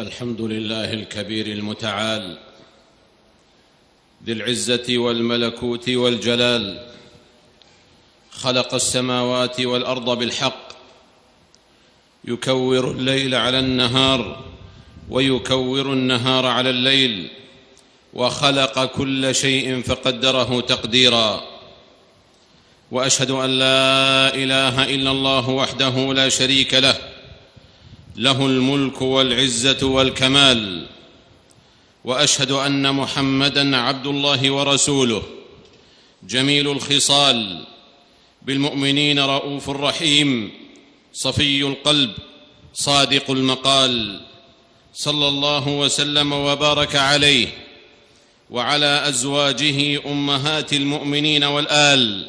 الحمد لله الكبير المتعال ذي العزة والملكوت والجلال خلق السماوات والأرض بالحق يكور الليل على النهار ويكور النهار على الليل وخلق كل شيء فقدره تقديرا. وأشهد أن لا إله إلا الله وحده لا شريك له له الملك والعزة والكمال وأشهد أن محمدا عبد الله ورسوله جميل الخصال بالمؤمنين رؤوف رحيم صفي القلب صادق المقال صلى الله وسلم وبارك عليه وعلى أزواجه أمهات المؤمنين والآل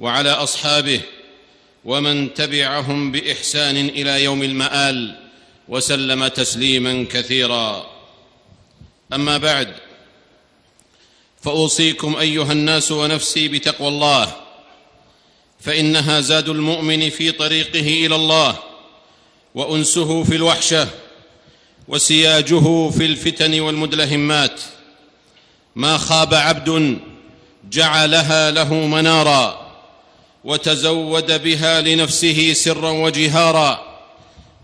وعلى أصحابه ومن تبعهم بإحسان إلى يوم المآل وسلم تسليما كثيرا. أما بعد فأوصيكم أيها الناس ونفسي بتقوى الله فإنها زاد المؤمن في طريقه إلى الله وأنسه في الوحشة وسياجه في الفتن والمدلهمات. ما خاب عبد جعلها له منارا. وتزود بها لنفسه سرا وجهارا.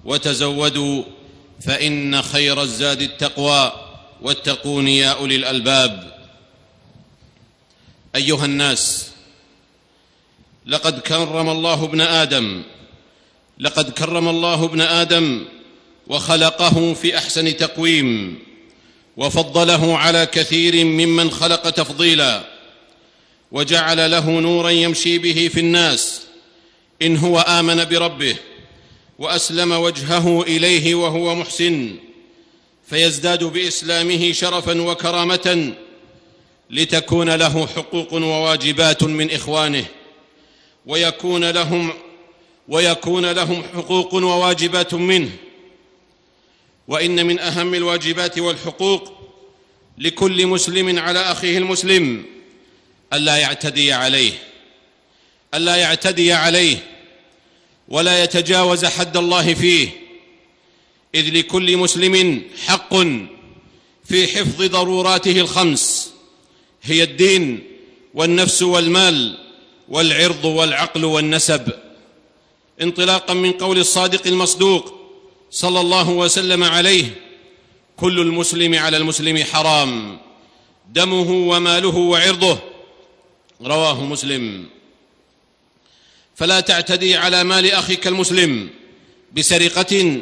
وتزودوا فإن خير الزاد التقوى واتقون يا أولي الألباب. أيها الناس لقد كرم الله ابن آدم لقد كرم الله ابن آدم وخلقه في أحسن تقويم وفضله على كثير ممن خلق تفضيلا. وجعل له نورا يمشي به في الناس. إن هو آمن بربه وأسلم وجهه إليه وهو محسن. فيزداد بإسلامه شرفا وكرامه لتكون له حقوق وواجبات من إخوانه. ويكون لهم ويكون لهم حقوق وواجبات منه. وإن من أهم الواجبات والحقوق لكل مسلم على أخيه المسلم. ألا يعتدي عليه ألا يعتدي عليه ولا يتجاوز حد الله فيه إذ لكل مسلم حق في حفظ ضروراته الخمس هي الدين والنفس والمال والعرض والعقل والنسب. انطلاقا من قول الصادق المصدوق صلى الله وسلم عليه كل المسلم على المسلم حرام دمه وماله وعرضه. رواه مسلم. فلا تعتدي على مال أخيك المسلم بسرقة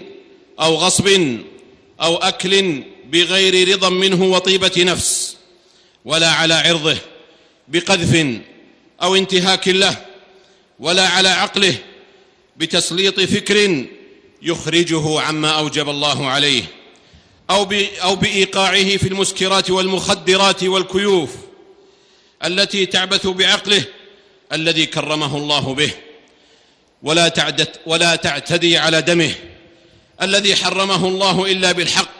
أو غصب أو أكل بغير رضا منه وطيبة نفس ولا على عرضه بقذف أو انتهاك له ولا على عقله بتسليط فكر يخرجه عما أوجب الله عليه أو بإيقاعه في المسكرات والمخدرات والكيوف. التي تعبث بعقله الذي كرمه الله به ولا تعدت ولا تعتدي على دمه الذي حرمه الله إلا بالحق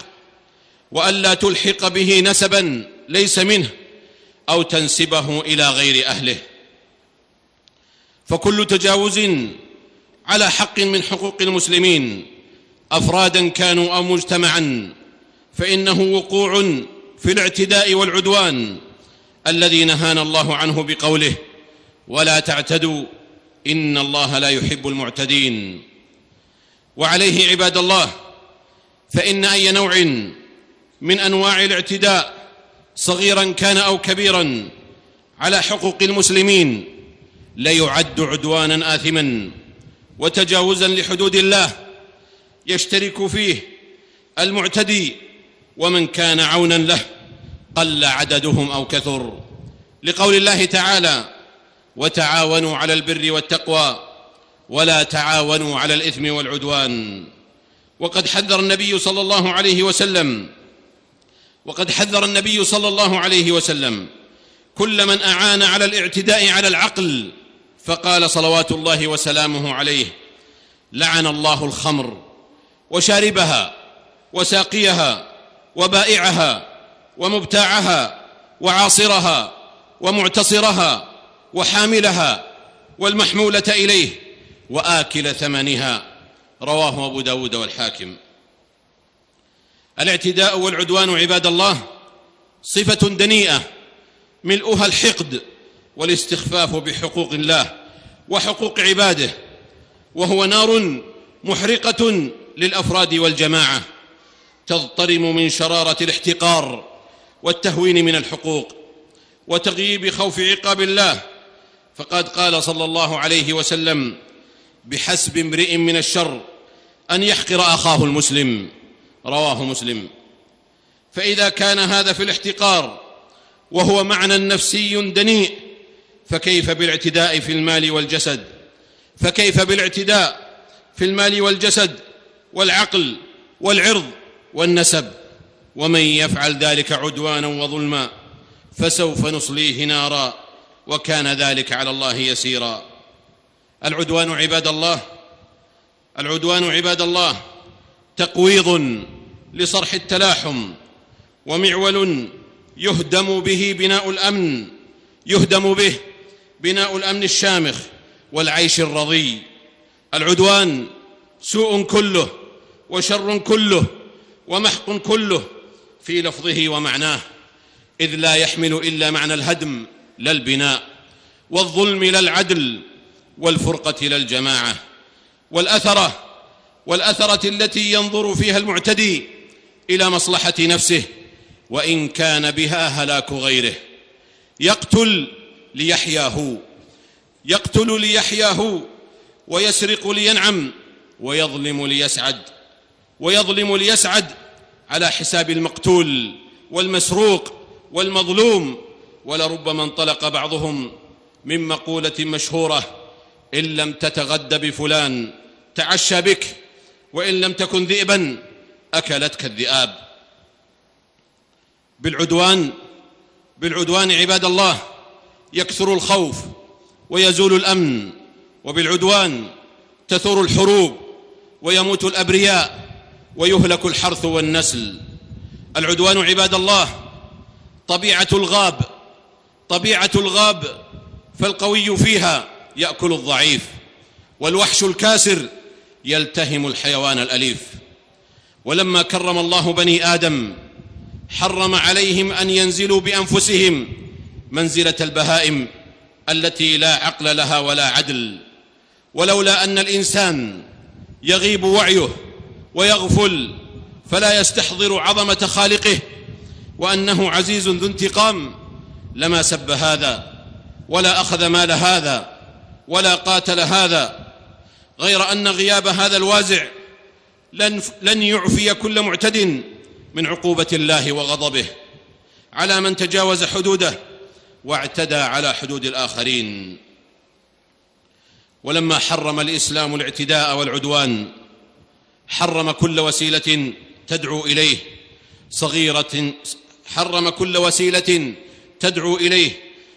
والا تلحق به نسبا ليس منه أو تنسبه إلى غير أهله. فكل تجاوز على حق من حقوق المسلمين أفرادا كانوا أو مجتمعا فإنه وقوع في الاعتداء والعدوان. الذي نهانا الله عنه بقوله ولا تعتدوا إن الله لا يحب المعتدين. وعليه عباد الله فإن أي نوع من أنواع الاعتداء صغيرا كان أو كبيرا على حقوق المسلمين ليعد عدوانا اثما وتجاوزا لحدود الله يشترك فيه المعتدي ومن كان عونا له. قل عددهم أو كثر. لقول الله تعالى وتعاونوا على البر والتقوى ولا تعاونوا على الإثم والعدوان. وقد حذر النبي صلى الله عليه وسلم وقد حذر النبي صلى الله عليه وسلم كل من أعان على الاعتداء على العقل فقال صلوات الله وسلامه عليه لعن الله الخمر وشاربها وساقيها وبائعها ومبتاعها وعاصرها ومعتصرها وحاملها والمحمولة إليه وآكل ثمنها. رواه أبو داود والحاكم. الاعتداء والعدوان عباد الله صفة دنيئة ملؤها الحقد والاستخفاف بحقوق الله وحقوق عباده وهو نار محرقة للأفراد والجماعة تضطرم من شرارة الاحتقار والتهوين من الحقوق وتغييب خوف عقاب الله. فقد قال صلى الله عليه وسلم بحسب امرئ من الشر أن يحقر أخاه المسلم. رواه مسلم. فإذا كان هذا في الاحتقار وهو معنى نفسي دنيء فكيف بالاعتداء في المال والجسد؟ فكيف بالاعتداء في المال والجسد والعقل والعرض والنسب؟ ومن يفعل ذلك عدوانا وظلما فسوف نصليه نارا وكان ذلك على الله يسيرا. العدوان عباد الله العدوان عباد الله تقويض لصرح التلاحم ومعول يهدم به بناء الأمن يهدم به بناء الأمن الشامخ والعيش الرضي. العدوان سوء كله وشر كله ومحق كله في لفظه ومعناه إذ لا يحمل إلا معنى الهدم لا البناء والظلم لا العدل والفرقة لا الجماعة والأثرة والأثرة التي ينظر فيها المعتدي إلى مصلحة نفسه وإن كان بها هلاك غيره. يقتل ليحياه يقتل ليحياه ويسرق لينعم ويظلم ليسعد ويظلم ليسعد على حساب المقتول والمسروق والمظلوم ولربما انطلق بعضهم من مقولة مشهورة إن لم تتغد بفلان تعشى بك وإن لم تكن ذئبا أكلتك الذئاب. بالعدوان بالعدوان عباد الله يكثر الخوف ويزول الأمن وبالعدوان تثور الحروب ويموت الأبرياء. ويهلك الحرث والنسل. العدوان عباد الله طبيعة الغاب طبيعة الغاب فالقوي فيها يأكل الضعيف والوحش الكاسر يلتهم الحيوان الأليف. ولما كرم الله بني آدم حرم عليهم أن ينزلوا بأنفسهم منزلة البهائم التي لا عقل لها ولا عدل. ولولا أن الإنسان يغيب وعيه ويغفل فلا يستحضر عظمة خالقه وأنه عزيز ذو انتقام. لما سب هذا ولا أخذ مال هذا ولا قاتل هذا. غير أن غياب هذا الوازع لن, لن يعفي كل معتد من عقوبة الله وغضبه. على من تجاوز حدوده واعتدى على حدود الآخرين. ولما حرم الإسلام الاعتداء والعدوان حرم كل وسيلة تدعو إليه. صغيرة حرم كل وسيلة تدعو إليه.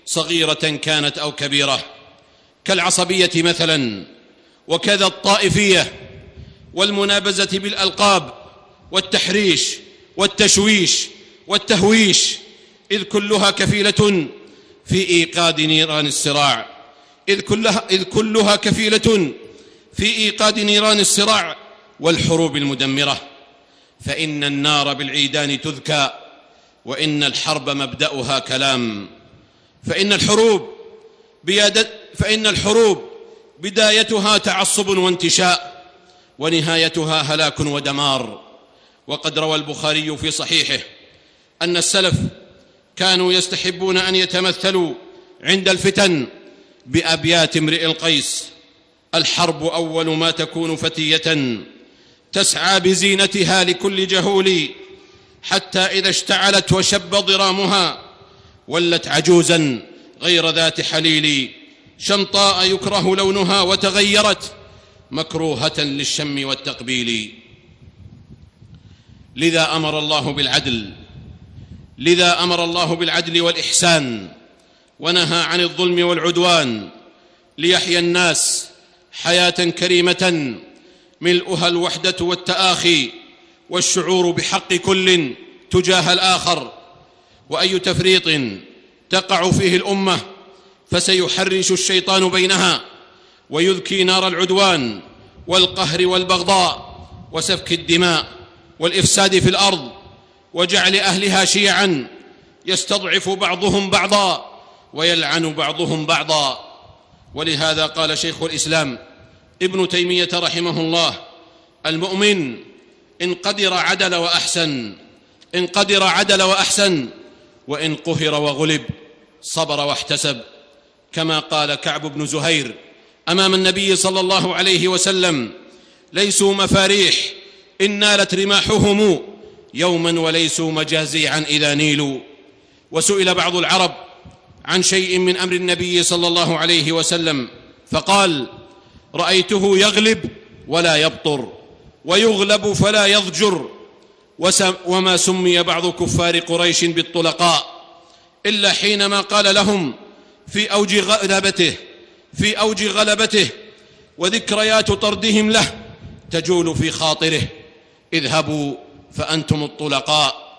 صغيرة كانت أو كبيرة. كالعصبية مثلا وكذا الطائفية والمنابزة بالألقاب والتحريش والتشويش والتهويش. إذ كلها كفيلة في إيقاد نيران الصراع. إذ كلها, إذ كلها كفيلة في إيقاد نيران الصراع. والحروب المدمرة فإن النار بالعيدان تذكى وإن الحرب مبدأها كلام. فإن الحروب بيادة فإن الحروب بدايتها تعصب وانتشاء ونهايتها هلاك ودمار. وقد روى البخاري في صحيحه أن السلف كانوا يستحبون أن يتمثلوا عند الفتن بأبيات امرئ القيس. الحرب أول ما تكون فتية. تسعى بزينتها لكل جهول حتى إذا اشتعلت وشب ضرامها ولت عجوزا غير ذات حليل. شمطاء يكره لونها وتغيرت مكروهة للشم والتقبيل. لذا أمر الله بالعدل لذا أمر الله بالعدل والإحسان ونهى عن الظلم والعدوان ليحيا الناس حياة كريمة. ملؤها الوحدة والتآخي والشعور بحق كل تجاه الآخر. وأي تفريط تقع فيه الأمة فسيحرش الشيطان بينها ويذكي نار العدوان والقهر والبغضاء وسفك الدماء والإفساد في الأرض وجعل أهلها شيعا. يستضعف بعضهم بعضا ويلعن بعضهم بعضا. ولهذا قال شيخ الإسلام ابن تيمية رحمه الله المؤمن إن قدر عدل وأحسن إن قدر عدل وأحسن وإن قهر وغلب صبر واحتسب. كما قال كعب بن زهير أمام النبي صلى الله عليه وسلم ليسوا مفاريح إن نالت رماحهم يوما وليسوا مجازيعا إذا نيلوا. وسئل بعض العرب عن شيء من أمر النبي صلى الله عليه وسلم فقال رأيته يغلب ولا يبطر ويغلب فلا يضجر وما سمي بعض كفار قريش بالطلقاء إلا حينما قال لهم في أوج غلبته في أوج غلبته وذكريات طردهم له تجول في خاطره اذهبوا فأنتم الطلقاء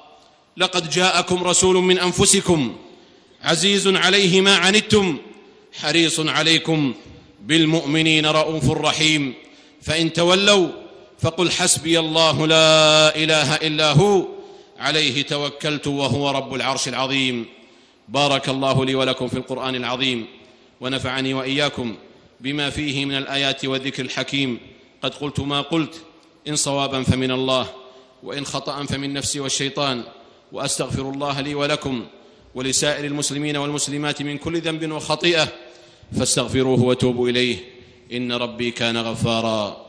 لقد جاءكم رسول من أنفسكم عزيز عليه ما عنتم حريص عليكم بالمؤمنين رؤوف رحيم. فإن تولوا فقل حسبي الله لا إله إلا هو. عليه توكلت وهو رب العرش العظيم. بارك الله لي ولكم في القرآن العظيم. ونفعني وإياكم بما فيه من الآيات والذكر الحكيم. قد قلت ما قلت. إن صوابا فمن الله وإن خطأ فمن نفسي والشيطان. وأستغفر الله لي ولكم ولسائر المسلمين والمسلمات من كل ذنب وخطيئة. فاستغفروه وتوبوا إليه. إن ربي كان غفارا.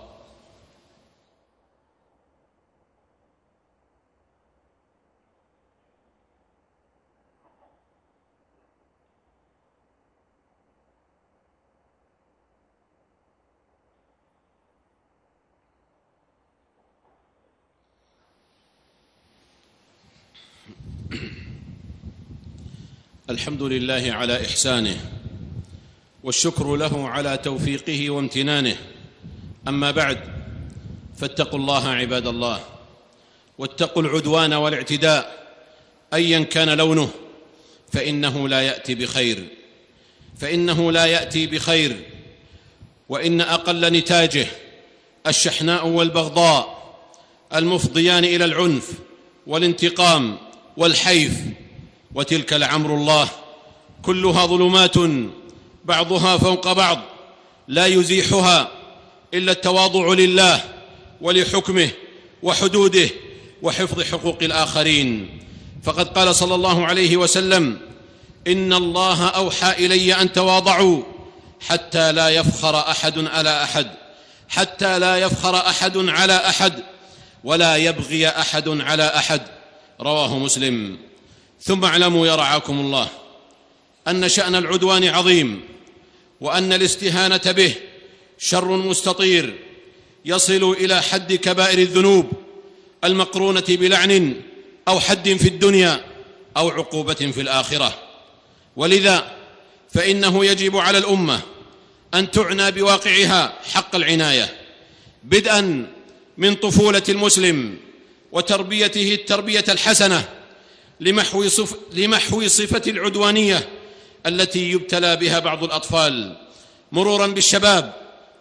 الحمد لله على إحسانه. والشكر له على توفيقه وامتنانه. أما بعد فاتقوا الله عباد الله واتقوا العدوان والاعتداء ايا كان لونه فإنه لا يأتي بخير. فإنه لا يأتي بخير وإن أقل نتاجه الشحناء والبغضاء المفضيان إلى العنف والانتقام والحيف. وتلك لعمر الله كلها ظلمات بعضها فوق بعض لا يزيحها إلا التواضع لله ولحكمه وحدوده وحفظ حقوق الآخرين. فقد قال صلى الله عليه وسلم إن الله أوحى إلي أن تواضعوا حتى لا يفخر أحد على أحد حتى لا يفخر أحد على أحد ولا يبغي أحد على أحد. رواه مسلم. ثم اعلموا يا رعاكم الله. أن شأن العدوان عظيم وأن الاستهانة به شر مستطير يصل إلى حد كبائر الذنوب المقرونة بلعن أو حد في الدنيا أو عقوبة في الآخرة. ولذا فإنه يجب على الأمة أن تعنى بواقعها حق العناية بدءا من طفولة المسلم وتربيته التربية الحسنة لمحو, صف لمحو صفة العدوانية التي يبتلى بها بعض الأطفال مرورا بالشباب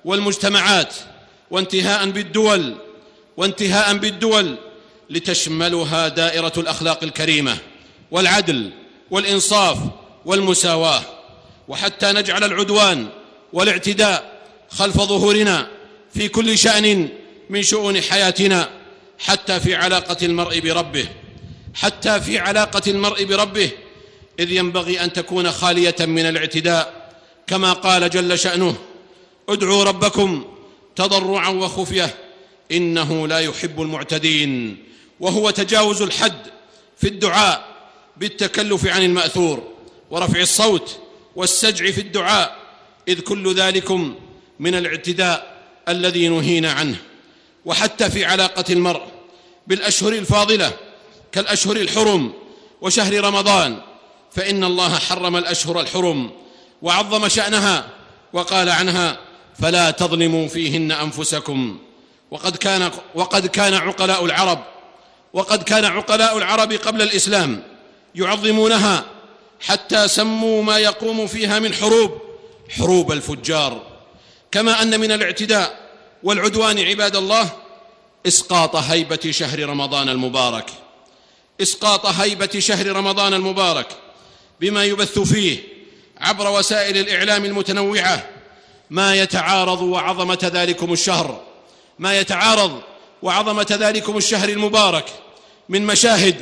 والمجتمعات وانتهاء بالدول وانتهاء بالدول لتشملها دائرة الأخلاق الكريمة والعدل والإنصاف والمساواة. وحتى نجعل العدوان والاعتداء خلف ظهورنا في كل شأن من شؤون حياتنا حتى في علاقة المرء بربه حتى في علاقة المرء بربه إذ ينبغي أن تكون خالية من الاعتداء كما قال جل شأنه ادعوا ربكم تضرعا وخفية إنه لا يحب المعتدين وهو تجاوز الحد في الدعاء بالتكلف عن المأثور ورفع الصوت والسجع في الدعاء إذ كل ذلكم من الاعتداء الذي نهينا عنه. وحتى في علاقة المرء بالأشهر الفاضلة كالأشهر الحرم وشهر رمضان فإن الله حرم الأشهر الحرم وعظم شأنها وقال عنها فلا تظلموا فيهن أنفسكم وقد كان وقد كان عقلاء العرب وقد كان عقلاء العرب قبل الإسلام يعظمونها حتى سموا ما يقوم فيها من حروب حروب الفجار. كما أن من الاعتداء والعدوان عباد الله إسقاط هيبة شهر رمضان المبارك. إسقاط هيبة شهر رمضان المبارك. بما يبث فيه عبر وسائل الإعلام المتنوعة ما يتعارض وعظمة ذلكم الشهر ما يتعارض وعظمة ذلكم الشهر المبارك من مشاهد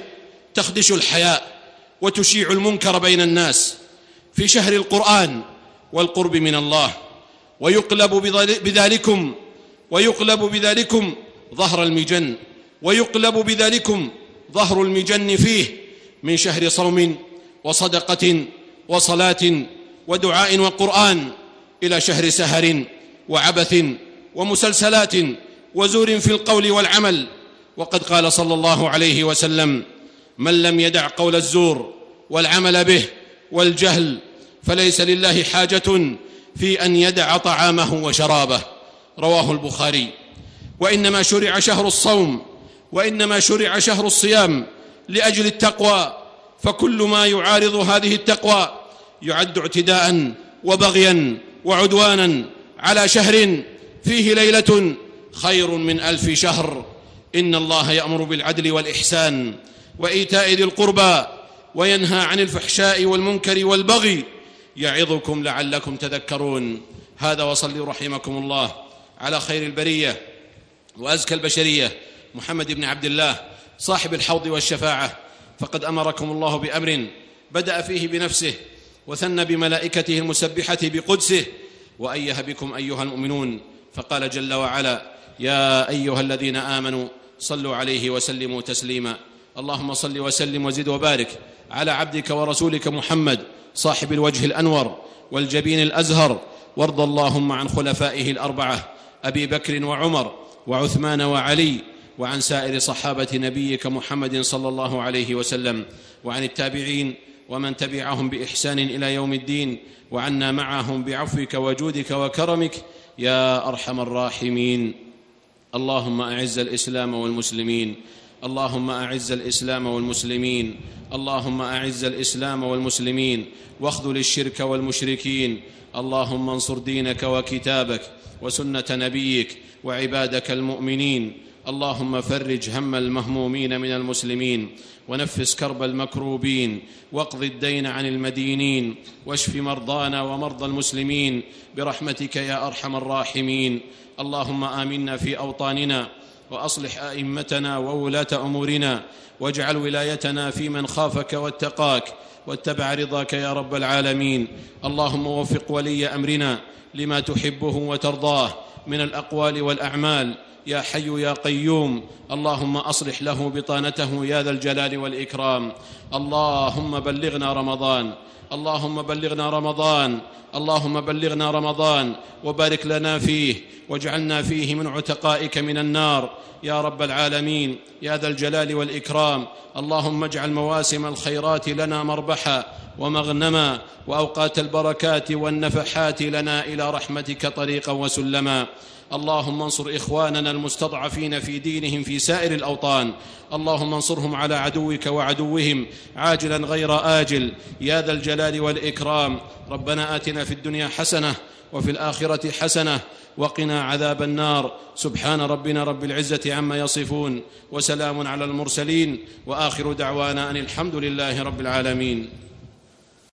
تخدش الحياء وتشيع المنكر بين الناس في شهر القرآن والقرب من الله ويقلب بذلكم ويقلب بذلكم ظهر المجن ويقلب بذلكم ظهر المجن فيه من شهر صوم وصدقة وصلاة ودعاء وقرآن إلى شهر سهر وعبث ومسلسلات وزور في القول والعمل. وقد قال صلى الله عليه وسلم من لم يدع قول الزور والعمل به والجهل فليس لله حاجة في أن يدع طعامه وشرابه رواه البخاري. وإنما شرع شهر الصوم وإنما شرع شهر الصيام لأجل التقوى فكل ما يعارض هذه التقوى يعد اعتداء وبغيا وعدوانا على شهر فيه ليلة خير من ألف شهر. إن الله يأمر بالعدل والإحسان وإيتاء ذي القربى وينهى عن الفحشاء والمنكر والبغي يعظكم لعلكم تذكرون. هذا وصلوا رحمكم الله على خير البرية وأزكى البشرية محمد بن عبد الله صاحب الحوض والشفاعة. فقد أمركم الله بأمر بدأ فيه بنفسه وثنى بملائكته المسبحة بقدسه وأيه بكم أيها المؤمنون فقال جل وعلا يا أيها الذين آمنوا صلوا عليه وسلموا تسليما اللهم صل وسلم وزد وبارك على عبدك ورسولك محمد صاحب الوجه الأنور والجبين الأزهر وارض اللهم عن خلفائه الأربعة أبي بكر وعمر وعثمان وعلي وعن سائر صحابة نبيك محمد صلى الله عليه وسلم وعن التابعين ومن تبعهم بإحسان إلى يوم الدين وعنا معهم بعفوك وجودك وكرمك يا أرحم الراحمين. اللهم أعز الإسلام والمسلمين. اللهم أعز الإسلام والمسلمين. اللهم أعز الإسلام والمسلمين. واخذل الشرك والمشركين. اللهم انصر دينك وكتابك وسنة نبيك وعبادك المؤمنين. اللهم فرج هم المهمومين من المسلمين ونفس كرب المكروبين واقض الدين عن المدينين واشف مرضانا ومرضى المسلمين برحمتك يا أرحم الراحمين. اللهم آمنا في أوطاننا وأصلح أئمتنا وولاة أمورنا واجعل ولايتنا في من خافك واتقاك واتبع رضاك يا رب العالمين. اللهم وفق ولي أمرنا لما تحبه وترضاه من الأقوال والأعمال. يا حي يا قيوم اللهم أصلح له بطانته يا ذا الجلال والإكرام. اللهم بلغنا رمضان اللهم بلغنا رمضان اللهم بلغنا رمضان وبارك لنا فيه واجعلنا فيه من عتقائك من النار. يا رب العالمين يا ذا الجلال والإكرام اللهم اجعل مواسم الخيرات لنا مربحا ومغنما وأوقات البركات والنفحات لنا إلى رحمتك طريقا وسلما. اللهم انصر إخواننا المستضعفين في دينهم في سائر الأوطان. اللهم انصرهم على عدوك وعدوهم عاجلا غير آجل. يا ذا الجلال والإكرام. ربنا آتنا في الدنيا حسنة وفي الآخرة حسنة وقنا عذاب النار. سبحان ربنا رب العزة عما يصفون وسلام على المرسلين. وآخر دعوانا أن الحمد لله رب العالمين.